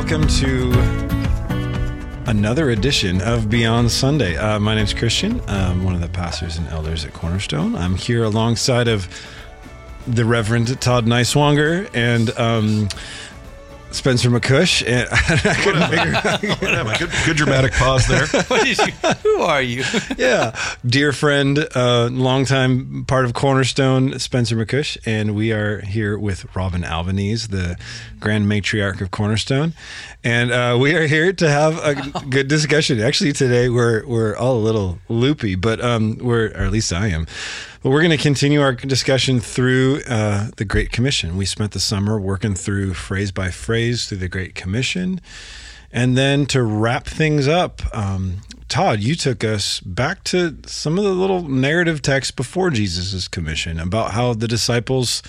welcome to another edition of Beyond Sunday. Uh, my name's Christian. I'm one of the pastors and elders at Cornerstone. I'm here alongside of the Reverend Todd Neiswanger and um, Spencer McCush. And I couldn't figure Whatever. Good, good dramatic pause there. What is you? Who are you? yeah, dear friend, uh, longtime part of Cornerstone, Spencer McCush, and we are here with Robin Albanese, the grand matriarch of Cornerstone, and uh, we are here to have a good discussion. Actually, today we're we're all a little loopy, but um, we're or at least I am. But we're going to continue our discussion through uh, the Great Commission. We spent the summer working through phrase by phrase through the Great Commission. And then to wrap things up, um, Todd, you took us back to some of the little narrative texts before Jesus' commission about how the disciples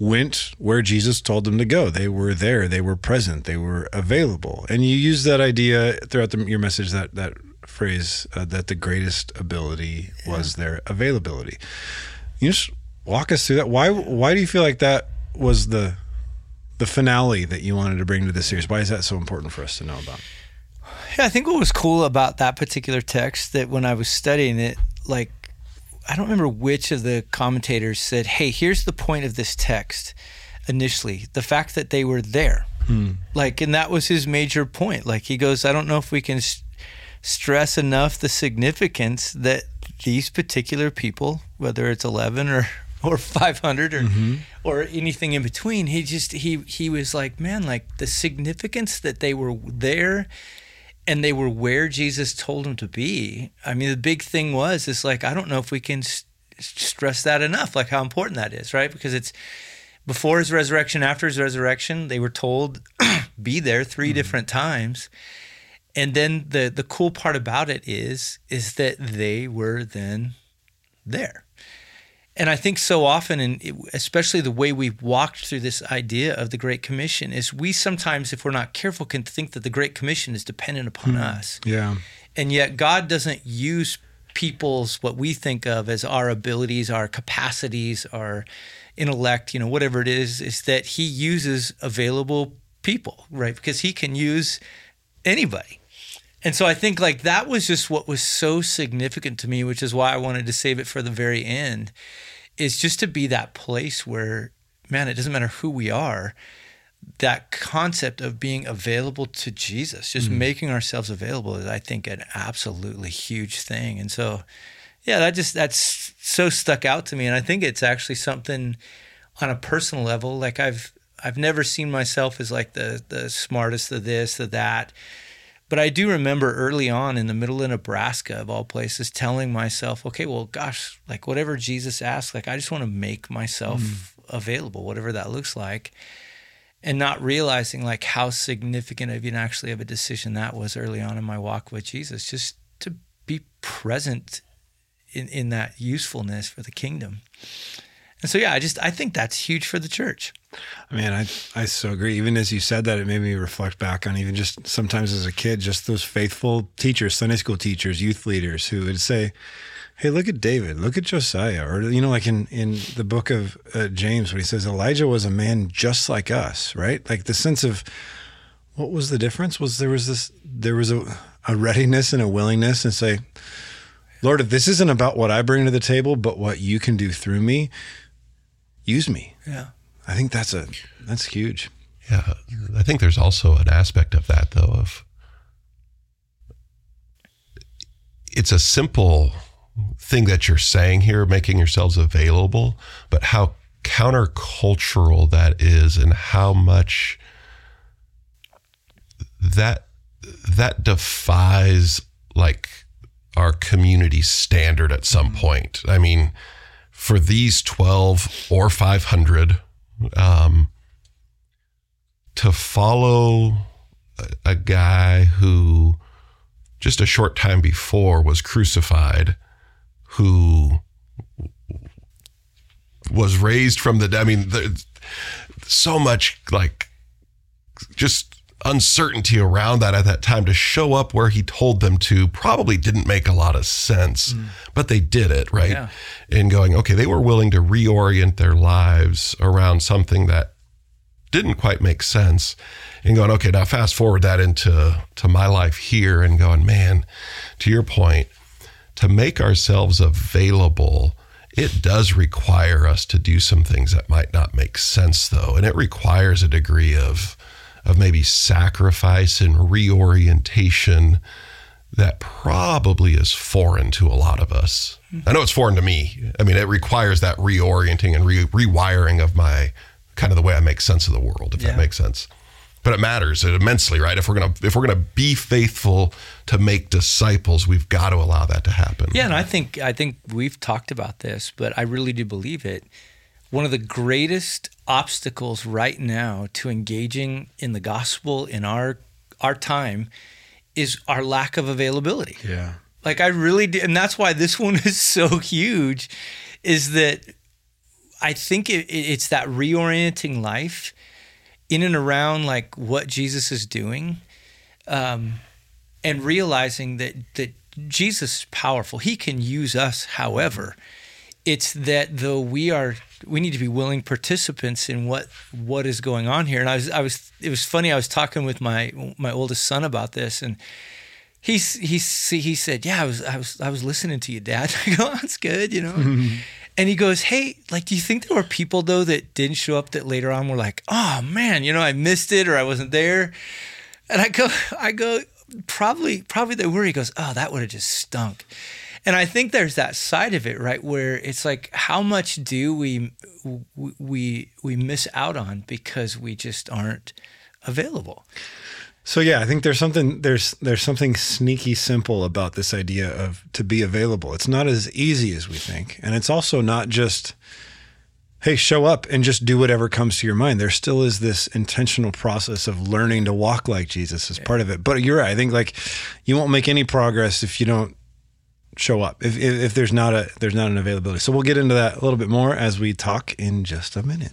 went where Jesus told them to go. They were there, they were present, they were available. And you used that idea throughout the, your message, that, that phrase, uh, that the greatest ability was their availability. You just walk us through that. Why, why do you feel like that was the the finale that you wanted to bring to this series. Why is that so important for us to know about? Yeah, I think what was cool about that particular text that when I was studying it, like I don't remember which of the commentators said, "Hey, here's the point of this text." Initially, the fact that they were there, hmm. like, and that was his major point. Like he goes, "I don't know if we can st- stress enough the significance that these particular people, whether it's eleven or or 500 or mm-hmm. or anything in between he just he he was like man like the significance that they were there and they were where Jesus told them to be i mean the big thing was is like i don't know if we can st- stress that enough like how important that is right because it's before his resurrection after his resurrection they were told be there 3 mm-hmm. different times and then the the cool part about it is is that they were then there and I think so often, and especially the way we've walked through this idea of the Great Commission, is we sometimes, if we're not careful, can think that the Great Commission is dependent upon mm, us. Yeah. And yet, God doesn't use people's what we think of as our abilities, our capacities, our intellect, you know, whatever it is, is that He uses available people, right? Because He can use anybody. And so I think like that was just what was so significant to me, which is why I wanted to save it for the very end, is just to be that place where, man, it doesn't matter who we are, that concept of being available to Jesus, just mm. making ourselves available is, I think, an absolutely huge thing. And so, yeah, that just that's so stuck out to me, and I think it's actually something on a personal level. Like I've I've never seen myself as like the the smartest of this, of that but I do remember early on in the middle of Nebraska, of all places, telling myself, okay, well, gosh, like whatever Jesus asks, like I just want to make myself mm. available, whatever that looks like. And not realizing like how significant of an actually of a decision that was early on in my walk with Jesus, just to be present in, in that usefulness for the kingdom. And so, yeah, I just I think that's huge for the church. I mean, I I so agree. Even as you said that, it made me reflect back on even just sometimes as a kid, just those faithful teachers, Sunday school teachers, youth leaders who would say, "Hey, look at David, look at Josiah," or you know, like in in the book of uh, James when he says Elijah was a man just like us, right? Like the sense of what was the difference was there was this there was a a readiness and a willingness and say, Lord, if this isn't about what I bring to the table, but what you can do through me, use me. Yeah. I think that's a that's huge. Yeah. I think there's also an aspect of that though of it's a simple thing that you're saying here, making yourselves available, but how countercultural that is and how much that that defies like our community standard at some mm-hmm. point. I mean, for these 12 or 500 um, to follow a, a guy who just a short time before was crucified, who was raised from the dead. I mean, so much like just uncertainty around that at that time to show up where he told them to probably didn't make a lot of sense, mm. but they did it, right? Yeah. And going, okay, they were willing to reorient their lives around something that didn't quite make sense. and going, okay, now fast forward that into to my life here and going, man, to your point, to make ourselves available, it does require us to do some things that might not make sense though. And it requires a degree of of maybe sacrifice and reorientation that probably is foreign to a lot of us. Mm-hmm. I know it's foreign to me. I mean, it requires that reorienting and re- rewiring of my kind of the way I make sense of the world, if Yeah. that makes sense. But it matters immensely, right? If we're gonna if we're gonna be faithful to make disciples, we've got to allow that to happen. Yeah, and I think I think we've talked about this, but I really do believe it. One of the greatest obstacles right now to engaging in the gospel in our our time is our lack of availability. Yeah. Like I really do, and that's why this one is so huge. Is that I think it, it- it's that reorienting life in and around like what Jesus is doing, um, and realizing that that Jesus is powerful. He can use us, however. It's that though we are, we need to be willing participants in what what is going on here. And I was, I was, it was funny. I was talking with my my oldest son about this, and he's he's he said, "Yeah, I was I was I was listening to you, Dad." I go, oh, "That's good," you know. and he goes, "Hey, like, do you think there were people though that didn't show up that later on were like, oh man, you know, I missed it or I wasn't there?" And I go, I go, probably probably they were. He goes, "Oh, that would have just stunk." And I think there's that side of it, right, where it's like, how much do we we we miss out on because we just aren't available? So yeah, I think there's something there's there's something sneaky simple about this idea of to be available. It's not as easy as we think, and it's also not just hey, show up and just do whatever comes to your mind. There still is this intentional process of learning to walk like Jesus as part of it. But you're right. I think like you won't make any progress if you don't show up. If, if if there's not a there's not an availability. So we'll get into that a little bit more as we talk in just a minute.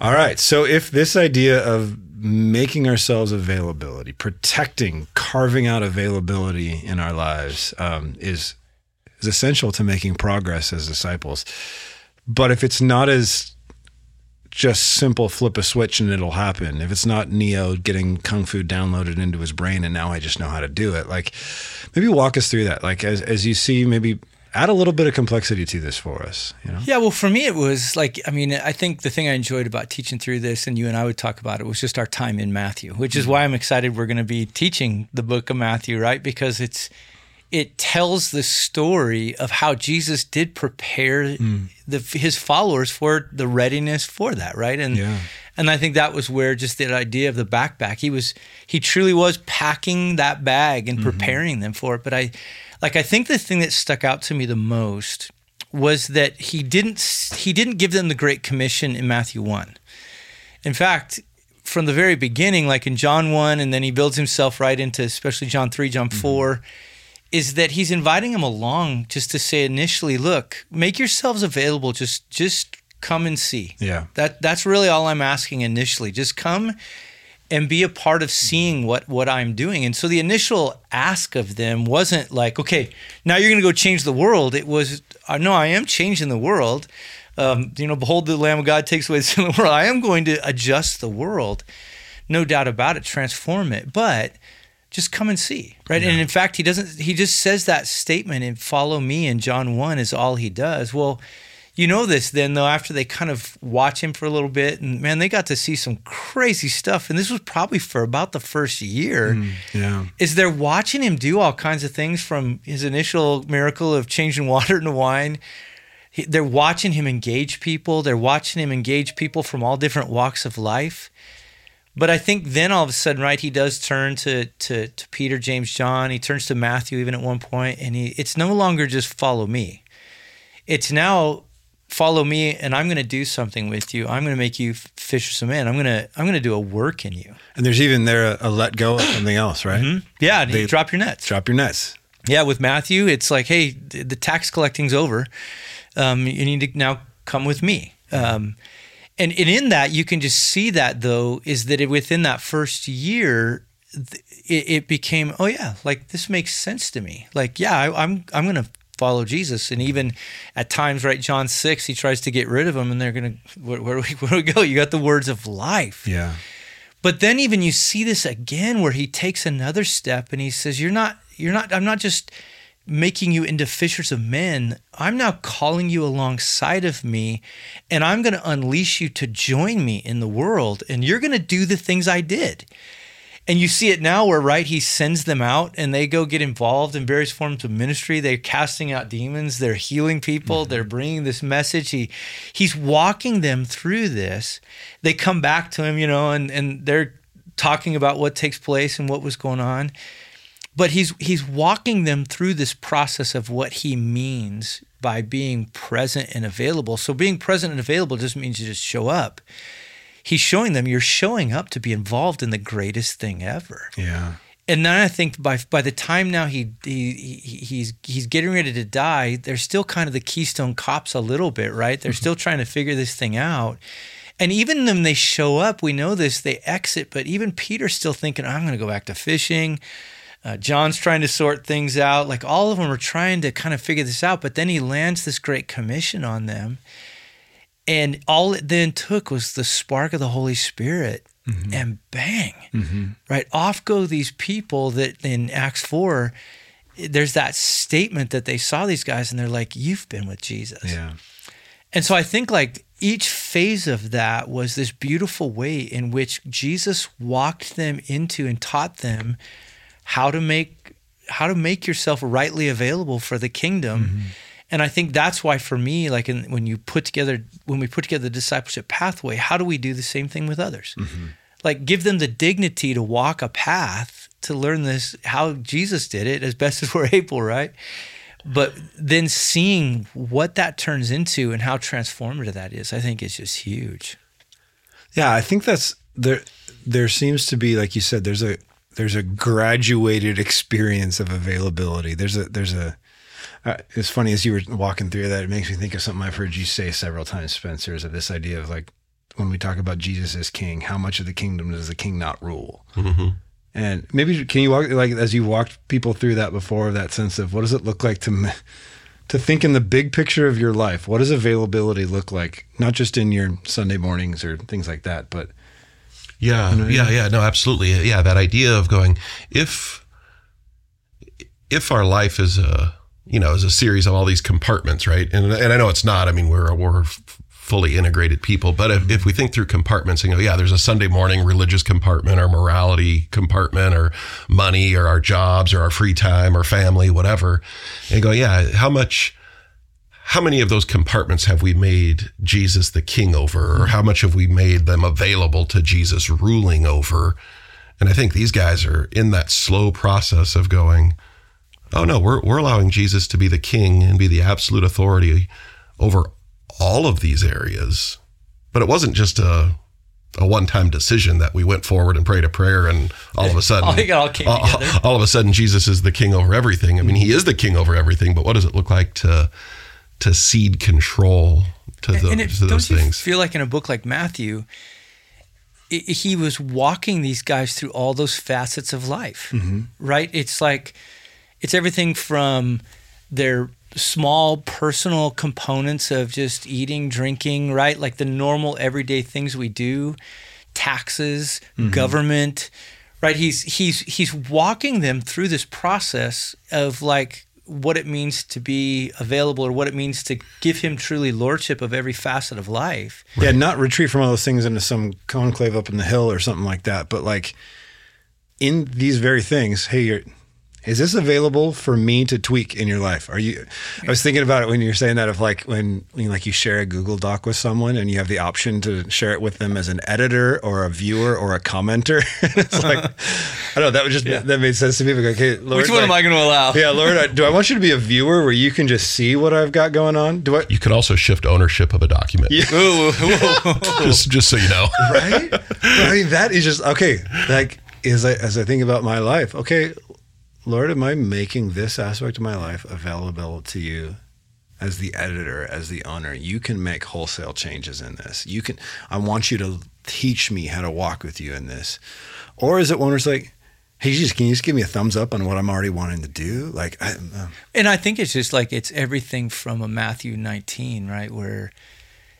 All right. So if this idea of making ourselves availability, protecting, carving out availability in our lives um, is is essential to making progress as disciples. But if it's not as just simple flip a switch and it'll happen, if it's not Neo getting kung fu downloaded into his brain and now I just know how to do it, like maybe walk us through that. Like as as you see, maybe add a little bit of complexity to this for us. You know. Yeah, well, for me, it was like, I mean, I think the thing I enjoyed about teaching through this, and you and I would talk about it, was just our time in Matthew, which is mm-hmm. why I'm excited we're going to be teaching the book of Matthew, right? Because it's, it tells the story of how Jesus did prepare hmm. the, his followers for the readiness for that, right? And Yeah. and I think that was where just the idea of the backpack, he was he truly was packing that bag and mm-hmm. preparing them for it. But I like I think the thing that stuck out to me the most was that he didn't he didn't give them the great commission in Matthew 1. In fact, from the very beginning, like in John 1, and then he builds himself right into especially John 3, John mm-hmm. 4, is that he's inviting them along just to say initially, look, make yourselves available, just just come and see. Yeah. That that's really all I'm asking initially. Just come and be a part of seeing what what I'm doing. And so the initial ask of them wasn't like, okay, now you're going to go change the world. It was, uh, no, I am changing the world. Um, you know, behold, the Lamb of God takes away the sin of the world. I am going to adjust the world, no doubt about it, transform it. But just come and see, right? And in fact, he doesn't. He just says that statement and follow me in John one is all he does. Well, you know this then though after they kind of watch him for a little bit and man they got to see some crazy stuff and this was probably for about the first year mm, Yeah. is they're watching him do all kinds of things from his initial miracle of changing water into wine they're watching him engage people they're watching him engage people from all different walks of life but I think then all of a sudden, right, he does turn to, to to Peter, James, John. He turns to Matthew even at one point, and he it's no longer just follow me. It's now follow me, and I'm going to do something with you. I'm going to make you f- fishers of men. I'm going to I'm going to do a work in you. And there's even there a, a let go of something else, right? Yeah, They- you drop your nets. Drop your nets. Yeah, with Matthew, it's like, hey, the tax collecting's over. Um, you need to now come with me. Um, and, and in that, you can just see that though, is that it, within that first year, it, it became, oh yeah, like this makes sense to me. Like, yeah, I, I'm I'm gonna follow Jesus. And even at times, right, John six, he tries to get rid of them, and they're gonna where, where, do we, where do we go? You got the words of life. Yeah. But then even you see this again where he takes another step and he says, You're not, you're not, I'm not just making you into fishers of men. I'm now calling you alongside of me and I'm going to unleash you to join me in the world. And you're going to do the things I did. And you see it now where, right, he sends them out and they go get involved in various forms of ministry. They're casting out demons, they're healing people, mm-hmm. they're bringing this message. He he's walking them through this. They come back to him, you know, and, and they're talking about what takes place and what was going on. But he's he's walking them through this process of what he means by being present and available. So being present and available just means you just show up he's showing them you're showing up to be involved in the greatest thing ever. Yeah. And then I think by by the time now he, he he's he's getting ready to die, they're still kind of the Keystone Cops a little bit, right? They're mm-hmm. still trying to figure this thing out. And even when they show up, we know this, they exit, but even Peter's still thinking, I'm going to go back to fishing. Uh, John's trying to sort things out. Like all of them are trying to kind of figure this out, but then he lands this great commission on them. And all it then took was the spark of the Holy Spirit, mm-hmm. and bang, mm-hmm. right? Off go these people that in Acts 4, there's that statement that they saw these guys and they're like, You've been with Jesus. Yeah. And so I think like each phase of that was this beautiful way in which Jesus walked them into and taught them how to make how to make yourself rightly available for the kingdom. Mm-hmm and I think that's why for me, like in, when you put together, when we put together the discipleship pathway, how do we do the same thing with others? Mm-hmm. Like give them the dignity to walk a path to learn this, how Jesus did it as best as we're able, right? But then seeing what that turns into and how transformative that is, I think is just huge. Yeah, I think that's there. There seems to be, like you said, there's a there's a graduated experience of availability. There's a there's a uh, it's funny as you were walking through that, it makes me think of something I've heard you say several times, Spencer, is of this idea of like when we talk about Jesus as king, how much of the kingdom does the king not rule? Mm-hmm. And maybe can you walk like as you walked people through that before, that sense of what does it look like to to think in the big picture of your life? What does availability look like? Not just in your Sunday mornings or things like that, but yeah, you know, yeah, yeah, no, absolutely, yeah. That idea of going if if our life is a you know, is a series of all these compartments, right? And, and I know it's not. I mean, we're we're fully integrated people, but if, if we think through compartments and go, yeah, there's a Sunday morning religious compartment or morality compartment or money or our jobs or our free time or family, whatever, and go, yeah, how much how many of those compartments have we made Jesus the king over, or how much have we made them available to Jesus ruling over? And I think these guys are in that slow process of going, Oh no, we're we're allowing Jesus to be the king and be the absolute authority over all of these areas. But it wasn't just a a one-time decision that we went forward and prayed a prayer and all of a sudden all, all, all, of a sudden Jesus is the king over everything. I mean, he is the king over everything, but what does it look like to to cede control to, the, and it, to those don't things? You feel like in a book like Matthew, it, he was walking these guys through all those facets of life, mm-hmm. right? It's like it's everything from their small personal components of just eating, drinking, right? Like the normal everyday things we do, taxes, mm-hmm. government, right? He's he's he's walking them through this process of like what it means to be available or what it means to give him truly lordship of every facet of life. Yeah, not retreat from all those things into some conclave up in the hill or something like that, but like in these very things, hey, you're is this available for me to tweak in your life? Are you? I was thinking about it when you're saying that of like when, when like you share a Google Doc with someone and you have the option to share it with them as an editor or a viewer or a commenter. it's like I don't know. That would just yeah. that made sense to me. Like, okay, Lord, which one like, am I going to allow? Yeah, Lord, I, do I want you to be a viewer where you can just see what I've got going on? Do I? You could also shift ownership of a document. Yeah. Ooh, just just so you know, right? I mean, that is just okay. Like as I as I think about my life, okay, Lord, am I making this aspect of my life available to you as the editor, as the owner? You can make wholesale changes in this. You can, I want you to teach me how to walk with you in this. Or is it one where it's like, hey, just, can you just give me a thumbs up on what I'm already wanting to do? Like, I, uh, and I think it's just like, it's everything from a Matthew 19, right? Where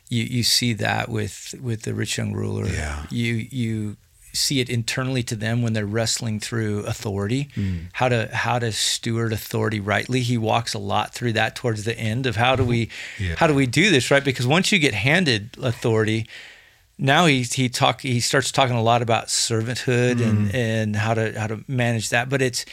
you, you see that with, with the rich young ruler. Yeah. You, you, see it internally to them when they're wrestling through authority, hmm. how to how to steward authority rightly. He walks a lot through that towards the end of how do mm-hmm. we Yeah. how do we do this right? Because once you get handed authority, now he he talk he starts talking a lot about servanthood and mm. and how to how to manage that. But it's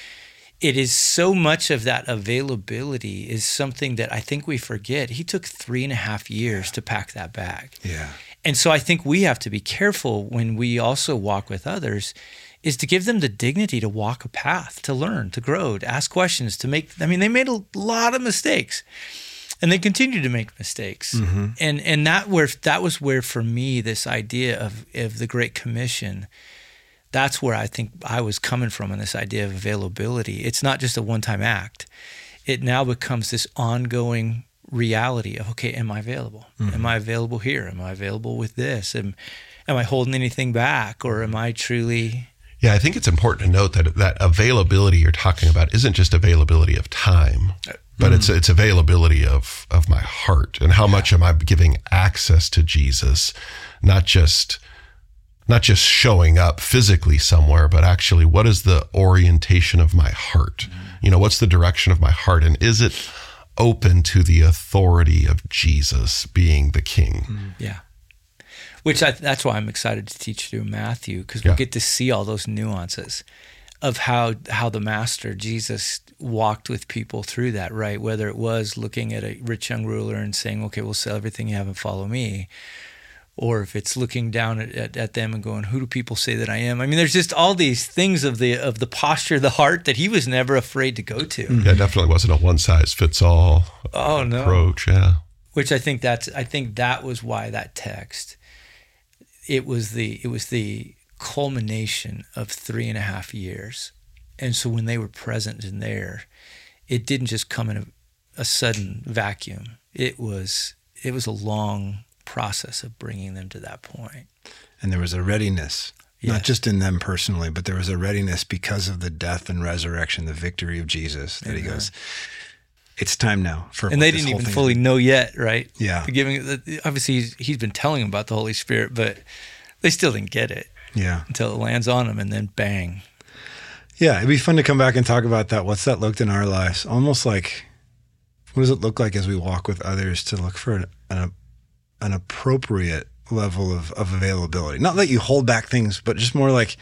it is so much of that availability is something that I think we forget. He took three and a half years to pack that bag. Yeah. And so I think we have to be careful when we also walk with others is to give them the dignity to walk a path, to learn, to grow, to ask questions, to make I mean they made a lot of mistakes. And they continue to make mistakes. Mm-hmm. And and that where that was where for me this idea of of the great commission that's where I think I was coming from in this idea of availability. It's not just a one-time act. It now becomes this ongoing reality of okay, am I available? Am mm-hmm. I available here? Am I available with this? Am am I holding anything back or am I truly Yeah, I think it's important to note that that availability you're talking about isn't just availability of time, but mm. it's it's availability of of my heart and how much am I giving access to Jesus, not just not just showing up physically somewhere, but actually what is the orientation of my heart? Mm. You know, what's the direction of my heart and is it open to the authority of Jesus being the king? Mm, yeah. Which I, that's why I'm excited to teach through Matthew because we'll get to see all those nuances of how how the master Jesus walked with people through that, right? Whether it was looking at a rich young ruler and saying, "Okay, we'll sell everything you have and follow me," or if it's looking down at, at, at them and going, "Who do people say that I am?" I mean, there's just all these things of the of the posture, of the heart that he was never afraid to go to. Yeah, definitely wasn't a one size fits all Oh no! approach. Yeah. which I think that's I think that was why that text it was the it was the culmination of three and a half years, and so when they were present in there, it didn't just come in a, a sudden vacuum. It was it was a long process of bringing them to that point. And there was a readiness, not just in them personally, but there was a readiness because of the death and resurrection, the victory of Jesus, that he goes, it's time now for And they didn't even thing fully is." know yet, right? Yeah. The giving obviously he's, he's been telling them about the Holy Spirit, but they still didn't get it Yeah. until it lands on them, and then bang. Yeah. It'd be fun to come back and talk about that. What's that looked in our lives? Almost like, what does it look like as we walk with others to look for an, an, an appropriate level of, of availability? Not that you hold back things, but just more like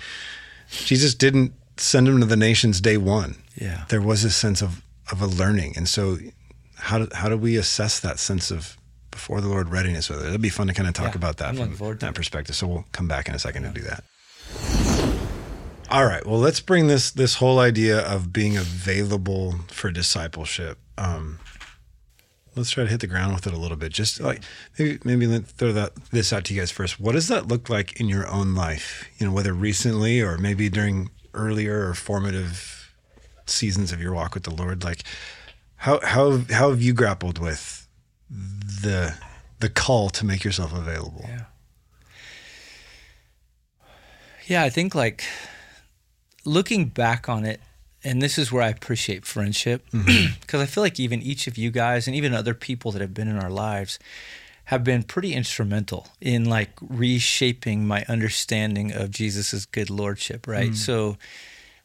Jesus didn't send them to the nations day one. Yeah. there was a sense of of a learning, and so how do, how do we assess that sense of before the Lord readiness with it? It'd be fun to kind of talk Yeah, about that I'm from looking forward to that perspective. So we'll come back in a second to do that. All right. Well, let's bring this this whole idea of being available for discipleship. Um, let's try to hit the ground with it a little bit. Just like maybe maybe let throw that this out to you guys first. What does that look like in your own life? You know, whether recently or maybe during earlier or formative seasons of your walk with the Lord. Like, how how how have you grappled with the the call to make yourself available? Yeah. Yeah, I think like looking back on it, and this is where I appreciate friendship mm-hmm. because I feel like even each of you guys and even other people that have been in our lives have been pretty instrumental in like reshaping my understanding of Jesus's good lordship, right? Mm. So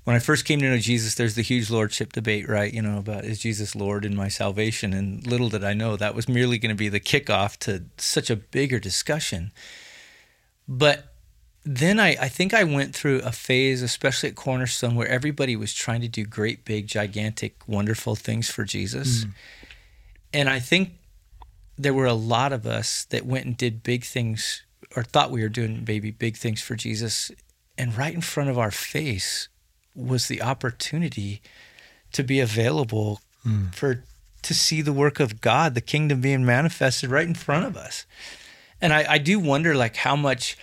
when I first came to know Jesus, there's the huge lordship debate, right? You know, about is Jesus Lord in my salvation? And little did I know that was merely going to be the kickoff to such a bigger discussion. But then I, I think I went through a phase, especially at Cornerstone, where everybody was trying to do great, big, gigantic, wonderful things for Jesus. Mm. And I think there were a lot of us that went and did big things or thought we were doing maybe big things for Jesus. And right in front of our face was the opportunity to be available mm. for to see the work of God, the kingdom being manifested right in front of us. And I, I do wonder like how much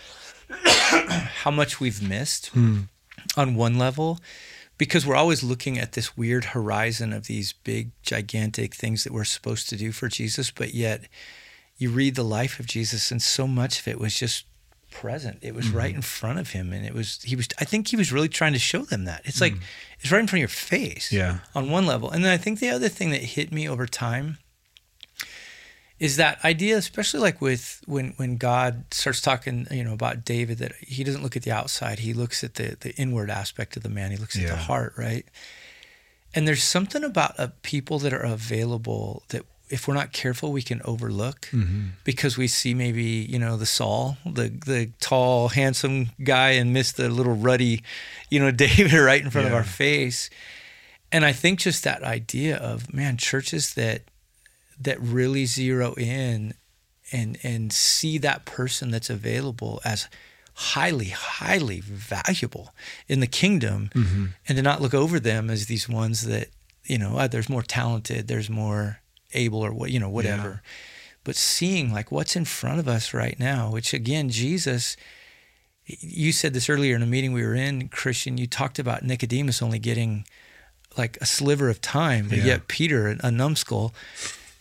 how much we've missed hmm. on one level because we're always looking at this weird horizon of these big gigantic things that we're supposed to do for Jesus but yet you read the life of Jesus and so much of it was just present. It was right hmm. in front of him and it was he was I think he was really trying to show them that. It's like hmm. it's right in front of your face Yeah. on one level. And then I think the other thing that hit me over time is that idea, especially like with when when God starts talking, you know, about David, that he doesn't look at the outside, he looks at the the inward aspect of the man, he looks at the heart, right? And there's something about uh, people that are available that if we're not careful, we can overlook because we see maybe you know the Saul, the the tall, handsome guy, and miss the little ruddy, you know, David right in front of our face. And I think just that idea of man, churches that that really zero in and and see that person that's available as highly highly valuable in the kingdom and to not look over them as these ones that you know uh, there's more talented there's more able or what you know whatever. But seeing like what's in front of us right now which again Jesus you said this earlier in a meeting we were in Christian you talked about Nicodemus only getting like a sliver of time but Yeah. yet Peter a numbskull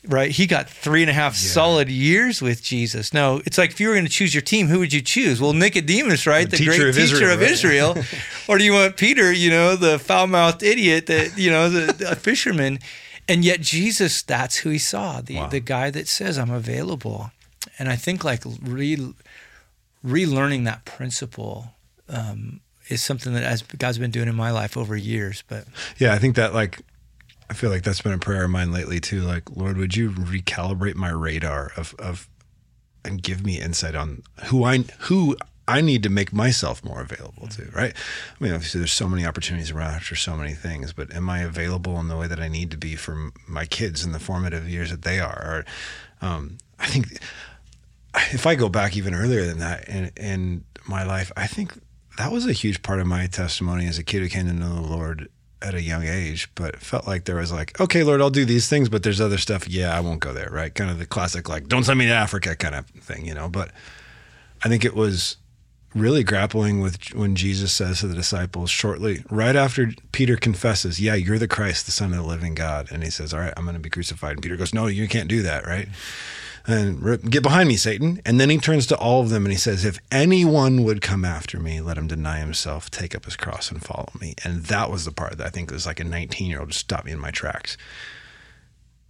right? He got three and a half solid years with Jesus. No, it's like if you were going to choose your team, who would you choose? Well, Nicodemus, right? The The, teacher great of teacher Israel, of right? Israel. or do you want Peter, you know, the foul mouthed idiot that, you know, the, the fisherman? And yet Jesus, that's who he saw, the, Wow. the guy that says, I'm available. And I think like re, relearning that principle um, is something that as God's been doing in my life over years. But Yeah, I think that like I feel like that's been a prayer of mine lately too. Like, Lord, would you recalibrate my radar of of and give me insight on who I who I need to make myself more available to, right? I mean, obviously there's so many opportunities around after so many things, but am I available in the way that I need to be for my kids in the formative years that they are? Or um, I think if I go back even earlier than that in, in my life, I think that was a huge part of my testimony as a kid who came to know the Lord at a young age, but it felt like there was like, okay, Lord, I'll do these things, but there's other stuff. Yeah, I won't go there, right? Kind of the classic, like, don't send me to Africa kind of thing, you know? But I think it was really grappling with when Jesus says to the disciples shortly, right after Peter confesses, Yeah, you're the Christ, the Son of the living God. And he says, All right, I'm going to be crucified. And Peter goes, No, you can't do that, right? And get behind me, Satan. And then he turns to all of them and he says, If anyone would come after me, let him deny himself, take up his cross, and follow me. And that was the part that I think was like a 19 year old just stopped me in my tracks.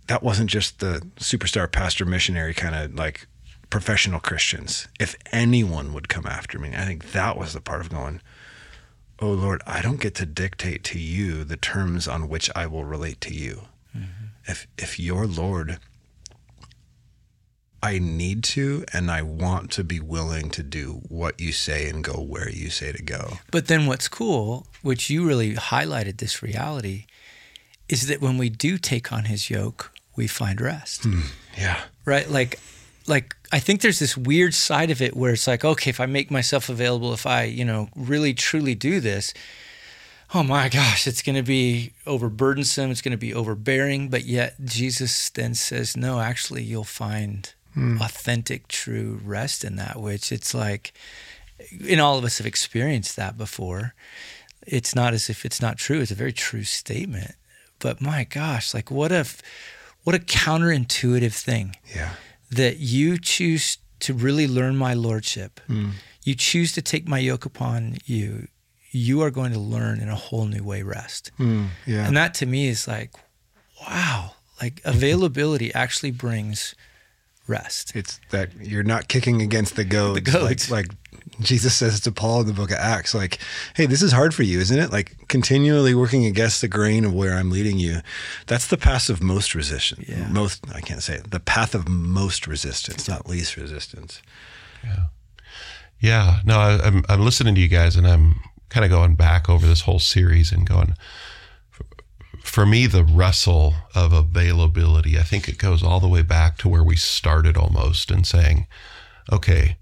That wasn't just the superstar pastor missionary kind of like professional Christians. If anyone would come after me, I think that was the part of going, Oh Lord, I don't get to dictate to you the terms on which I will relate to you. Mm-hmm. If if you're Lord, I need to and I want to be willing to do what you say and go where you say to go. But then what's cool, which you really highlighted this reality, is that when we do take on his yoke, we find rest. Hmm, yeah. Right? Like like I think there's this weird side of it where it's like, okay, if I make myself available, if I, you know, really truly do this, oh my gosh, it's going to be overburdensome, it's going to be overbearing, but yet Jesus then says, no, actually you'll find Hmm. authentic true rest in that which it's like and all of us have experienced that before. It's not as if it's not true. It's a very true statement. But my gosh, like what a what a counterintuitive thing Yeah. that you choose to really learn my lordship. Hmm. You choose to take my yoke upon you. You are going to learn in a whole new way rest. Hmm, yeah. And that to me is like, wow, like availability actually brings rest. it's that you're not kicking against the goads. goads. Like, like Jesus says to Paul in the book of Acts, like, hey, this is hard for you, isn't it? Like continually working against the grain of where I'm leading you. That's the path of most resistance. Yeah. Most I can't say it. The path of most resistance, not least resistance. Yeah, no, I, I'm I'm listening to you guys, and I'm kind of going back over this whole series and going. For me, the wrestle of availability, I think it goes all the way back to where we started almost, and saying, "Okay,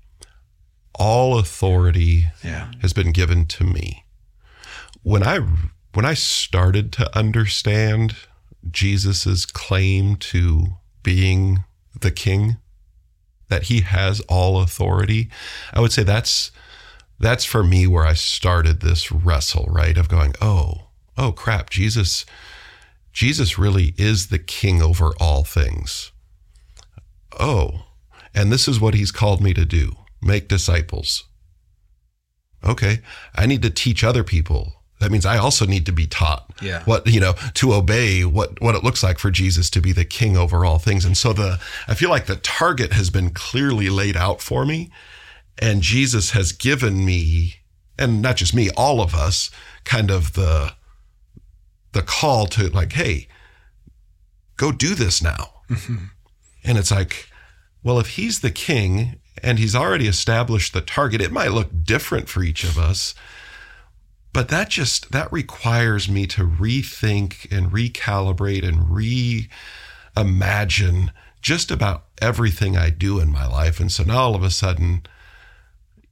all authority Yeah. has been given to me." When I when I started to understand Jesus's claim to being the King, that he has all authority i would say that's that's for me where i started this wrestle right of going oh oh crap jesus jesus really is the king over all things oh and this is what he's called me to do make disciples okay i need to teach other people that means I also need to be taught Yeah. what you know to obey what what it looks like for Jesus to be the king over all things. And so the I feel like the target has been clearly laid out for me, and Jesus has given me, and not just me, all of us, kind of the the call to like, hey, go do this now. Mm-hmm. And it's like, well, if he's the king and he's already established the target, it might look different for each of us. But that just that requires me to rethink and recalibrate and reimagine just about everything I do in my life. And so now all of a sudden,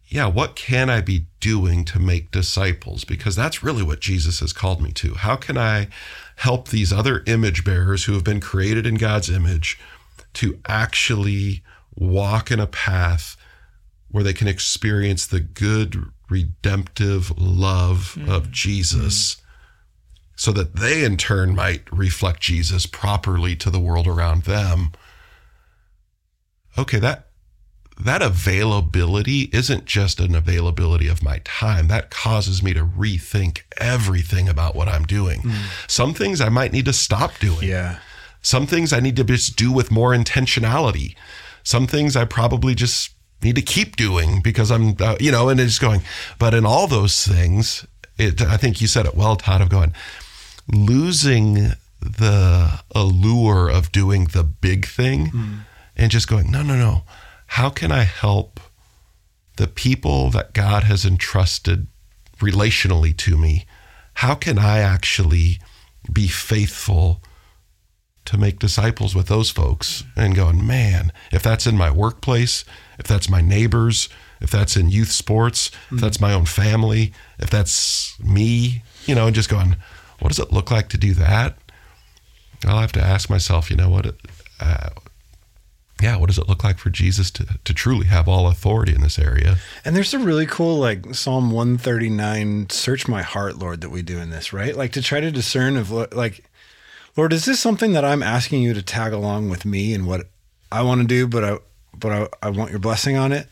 yeah, what can I be doing to make disciples? Because that's really what Jesus has called me to. How can I help these other image bearers who have been created in God's image to actually walk in a path where they can experience the good, redemptive love mm-hmm. of Jesus? Mm-hmm. So that they in turn might reflect Jesus properly to the world around them. Okay, that that availability isn't just an availability of my time. That causes me to rethink everything about what I'm doing. Some things I might need to stop doing. Yeah. Some things I need to just do with more intentionality. Some things I probably just need to keep doing because I'm, uh, you know, and it's going. But in all those things, it, I think you said it well, Todd, of going, losing the allure of doing the big thing and just going, no, no, no. How can I help the people that God has entrusted relationally to me? How can I actually be faithful to make disciples with those folks and going, man, if that's in my workplace, if that's my neighbors, if that's in youth sports, if that's my own family, if that's me, you know, and just going, what does it look like to do that? I'll have to ask myself, you know, what, uh, yeah, what does it look like for Jesus to, to truly have all authority in this area? And there's a really cool like Psalm 139 search my heart Lord that we do in this, right? Like to try to discern of like Lord, is this something that I'm asking you to tag along with me and what I want to do but I but I, I want your blessing on it?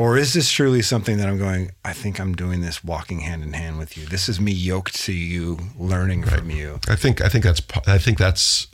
Or is this truly something that I'm going, I think I'm doing this walking hand in hand with you. This is me yoked to you, learning from you. I think I think that's I think that's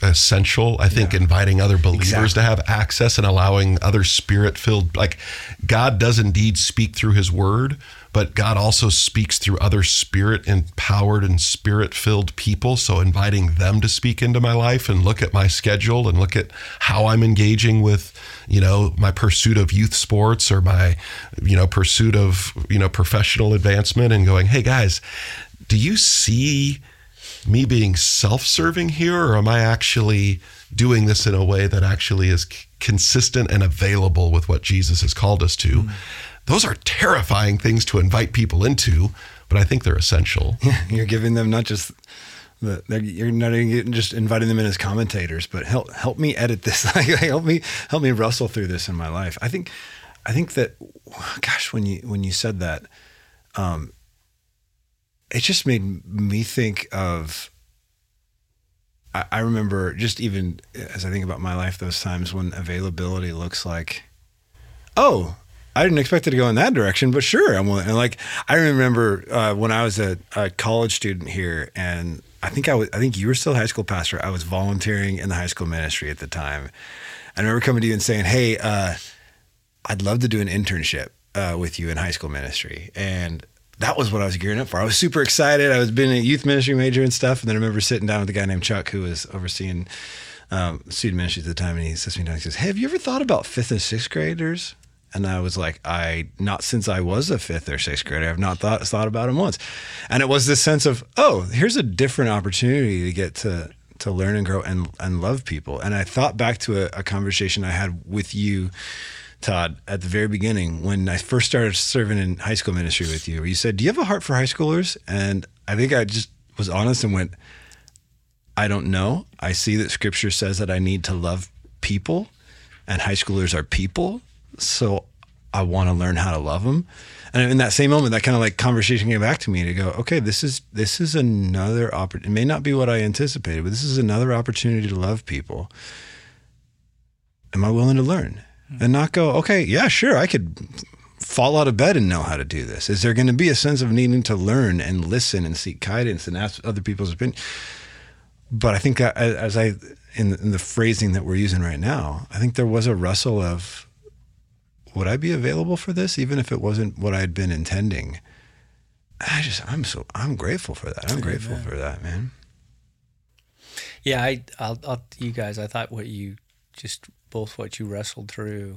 essential. I think inviting other believers Exactly. to have access and allowing other spirit filled like God does indeed speak through his word, but God also speaks through other spirit empowered and spirit filled people. So inviting them to speak into my life and look at my schedule and look at how I'm engaging with, you know, my pursuit of youth sports or my, you know, pursuit of, you know, professional advancement and going, hey guys, do you see me being self-serving here or am i actually doing this in a way that actually is consistent and available with what jesus has called us to hmm. Those are terrifying things to invite people into but i think they're essential You're giving them not just the you're not even just inviting them in as commentators, but help help me edit this. Like help me help me wrestle through this in my life. I think I think that gosh, when you when you said that, um, it just made me think of. I, I remember just even as I think about my life, those times when availability looks like, oh, I didn't expect it to go in that direction, but sure, I'm willing. And like I remember uh, when I was a, a college student here, and I think I was, I think you were still high school pastor. I was volunteering in the high school ministry at the time. I remember coming to you and saying, "Hey, uh, I'd love to do an internship uh, with you in high school ministry," and that was what I was gearing up for. I was super excited. I was being a youth ministry major and stuff, and then I remember sitting down with a guy named Chuck who was overseeing um, student ministry at the time, and he sits me down. He says, "Hey, have you ever thought about fifth and sixth graders?" And I was like, I not since I was a fifth or sixth grader, I've not thought thought about him once. And it was this sense of, oh, here's a different opportunity to get to to learn and grow and and love people. And I thought back to a, a conversation I had with you, Todd, at the very beginning when I first started serving in high school ministry with you, where you said, "Do you have a heart for high schoolers?" And I think I just was honest and went, I don't know. I see that scripture says that I need to love people, and high schoolers are people. So I want to learn how to love them. And in that same moment, that kind of like conversation came back to me to go, okay, this is this is another opportunity. It may not be what I anticipated, but this is another opportunity to love people. Am I willing to learn hmm. and not go, okay, yeah, sure, I could fall out of bed and know how to do this? Is there going to be a sense of needing to learn and listen and seek guidance and ask other people's opinion? But I think as I in the, in the phrasing that we're using right now, I think there was a rustle of would I be available for this even if it wasn't what I had been intending? I just I'm so I'm grateful for that. I'm Amen. grateful for that, man. Yeah, I I'll, I'll you guys I thought what you just both what you wrestled through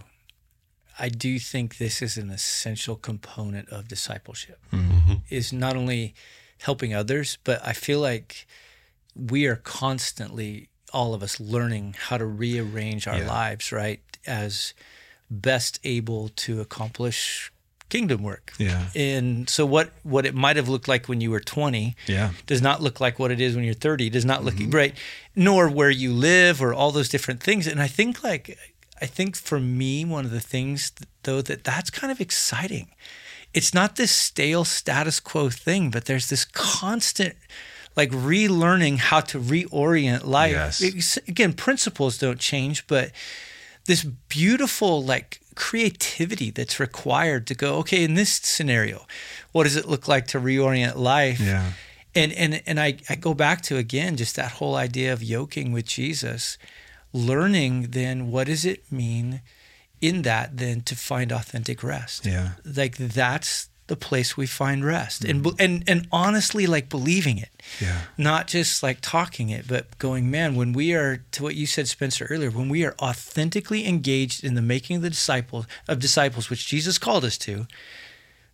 I do think this is an essential component of discipleship. Mm-hmm. Is not only helping others, but I feel like we are constantly all of us learning how to rearrange our yeah. lives, right? As best able to accomplish kingdom work. Yeah. And so what what it might have looked like when you were 20 yeah. does not look like what it is when you're 30, does not look mm-hmm. right nor where you live or all those different things. And I think like I think for me, one of the things though that that's kind of exciting. It's not this stale status quo thing, but there's this constant like relearning how to reorient life. Yes. again, principles don't change, but this beautiful like creativity that's required to go, okay, in this scenario, what does it look like to reorient life? Yeah. And and and I, I go back to again just that whole idea of yoking with Jesus learning then what does it mean in that then to find authentic rest yeah like that's the place we find rest mm-hmm. and and and honestly like believing it yeah not just like talking it but going man when we are to what you said spencer earlier when we are authentically engaged in the making of the disciples of disciples which jesus called us to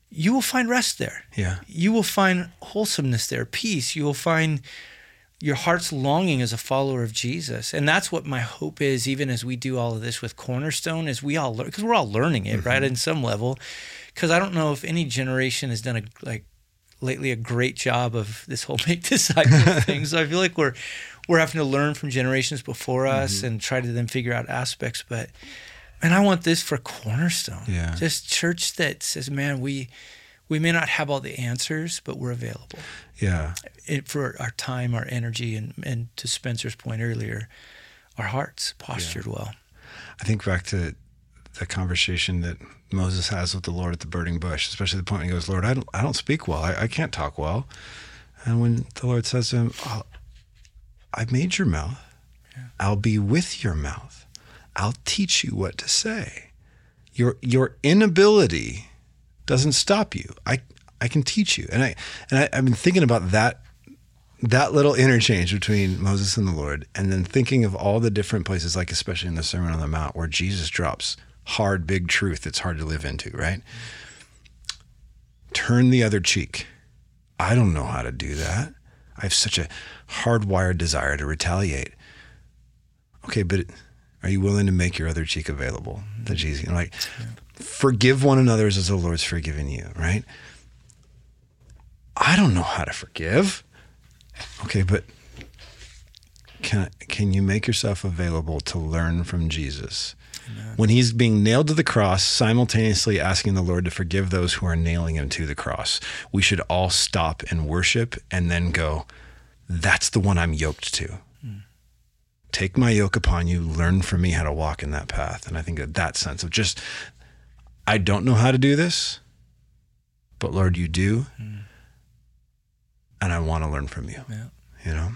you will find rest there yeah you will find wholesomeness there peace you will find your heart's longing as a follower of Jesus. And that's what my hope is, even as we do all of this with Cornerstone, is we all learn, because we're all learning it, mm-hmm. right, in some level. Because I don't know if any generation has done a, like, lately a great job of this whole make disciples thing. So I feel like we're, we're having to learn from generations before us mm-hmm. and try to then figure out aspects. But, and I want this for Cornerstone. Yeah. Just church that says, man, we, we may not have all the answers, but we're available. Yeah. It, for our time, our energy, and, and to Spencer's point earlier, our hearts postured yeah. well. I think back to the conversation that Moses has with the Lord at the burning bush, especially the point when he goes, Lord, I don't, I don't speak well. I, I can't talk well. And when the Lord says to him, oh, I made your mouth. Yeah. I'll be with your mouth. I'll teach you what to say. Your, your inability doesn't stop you. I I can teach you. And I and I, I've been thinking about that that little interchange between Moses and the Lord, and then thinking of all the different places, like especially in the Sermon on the Mount, where Jesus drops hard, big truth that's hard to live into, right? Turn the other cheek. I don't know how to do that. I have such a hardwired desire to retaliate. Okay, but are you willing to make your other cheek available to Jesus? You know, like, yeah forgive one another as the Lord's forgiven you, right? I don't know how to forgive. Okay, but can can you make yourself available to learn from Jesus? Amen. When he's being nailed to the cross, simultaneously asking the Lord to forgive those who are nailing him to the cross, we should all stop and worship and then go, That's the one I'm yoked to. Hmm. Take my yoke upon you, learn from me how to walk in that path. And I think that that sense of just I don't know how to do this, but Lord, you do. Mm. And I want to learn from you. Yeah. You know?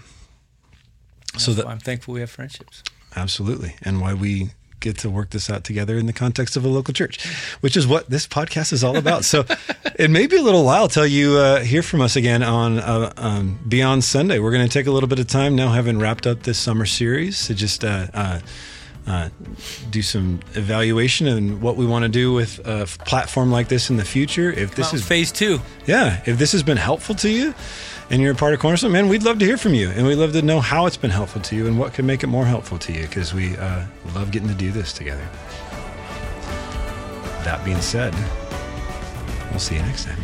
So that I'm thankful we have friendships. Absolutely. And why we get to work this out together in the context of a local church, which is what this podcast is all about. So it may be a little while till you uh, hear from us again on uh, um, Beyond Sunday. We're going to take a little bit of time now, having wrapped up this summer series, to just uh, uh uh, do some evaluation and what we want to do with a platform like this in the future. If this well, is phase two, yeah, if this has been helpful to you and you're a part of Cornerstone, man, we'd love to hear from you and we'd love to know how it's been helpful to you and what can make it more helpful to you because we uh, love getting to do this together. That being said, we'll see you next time.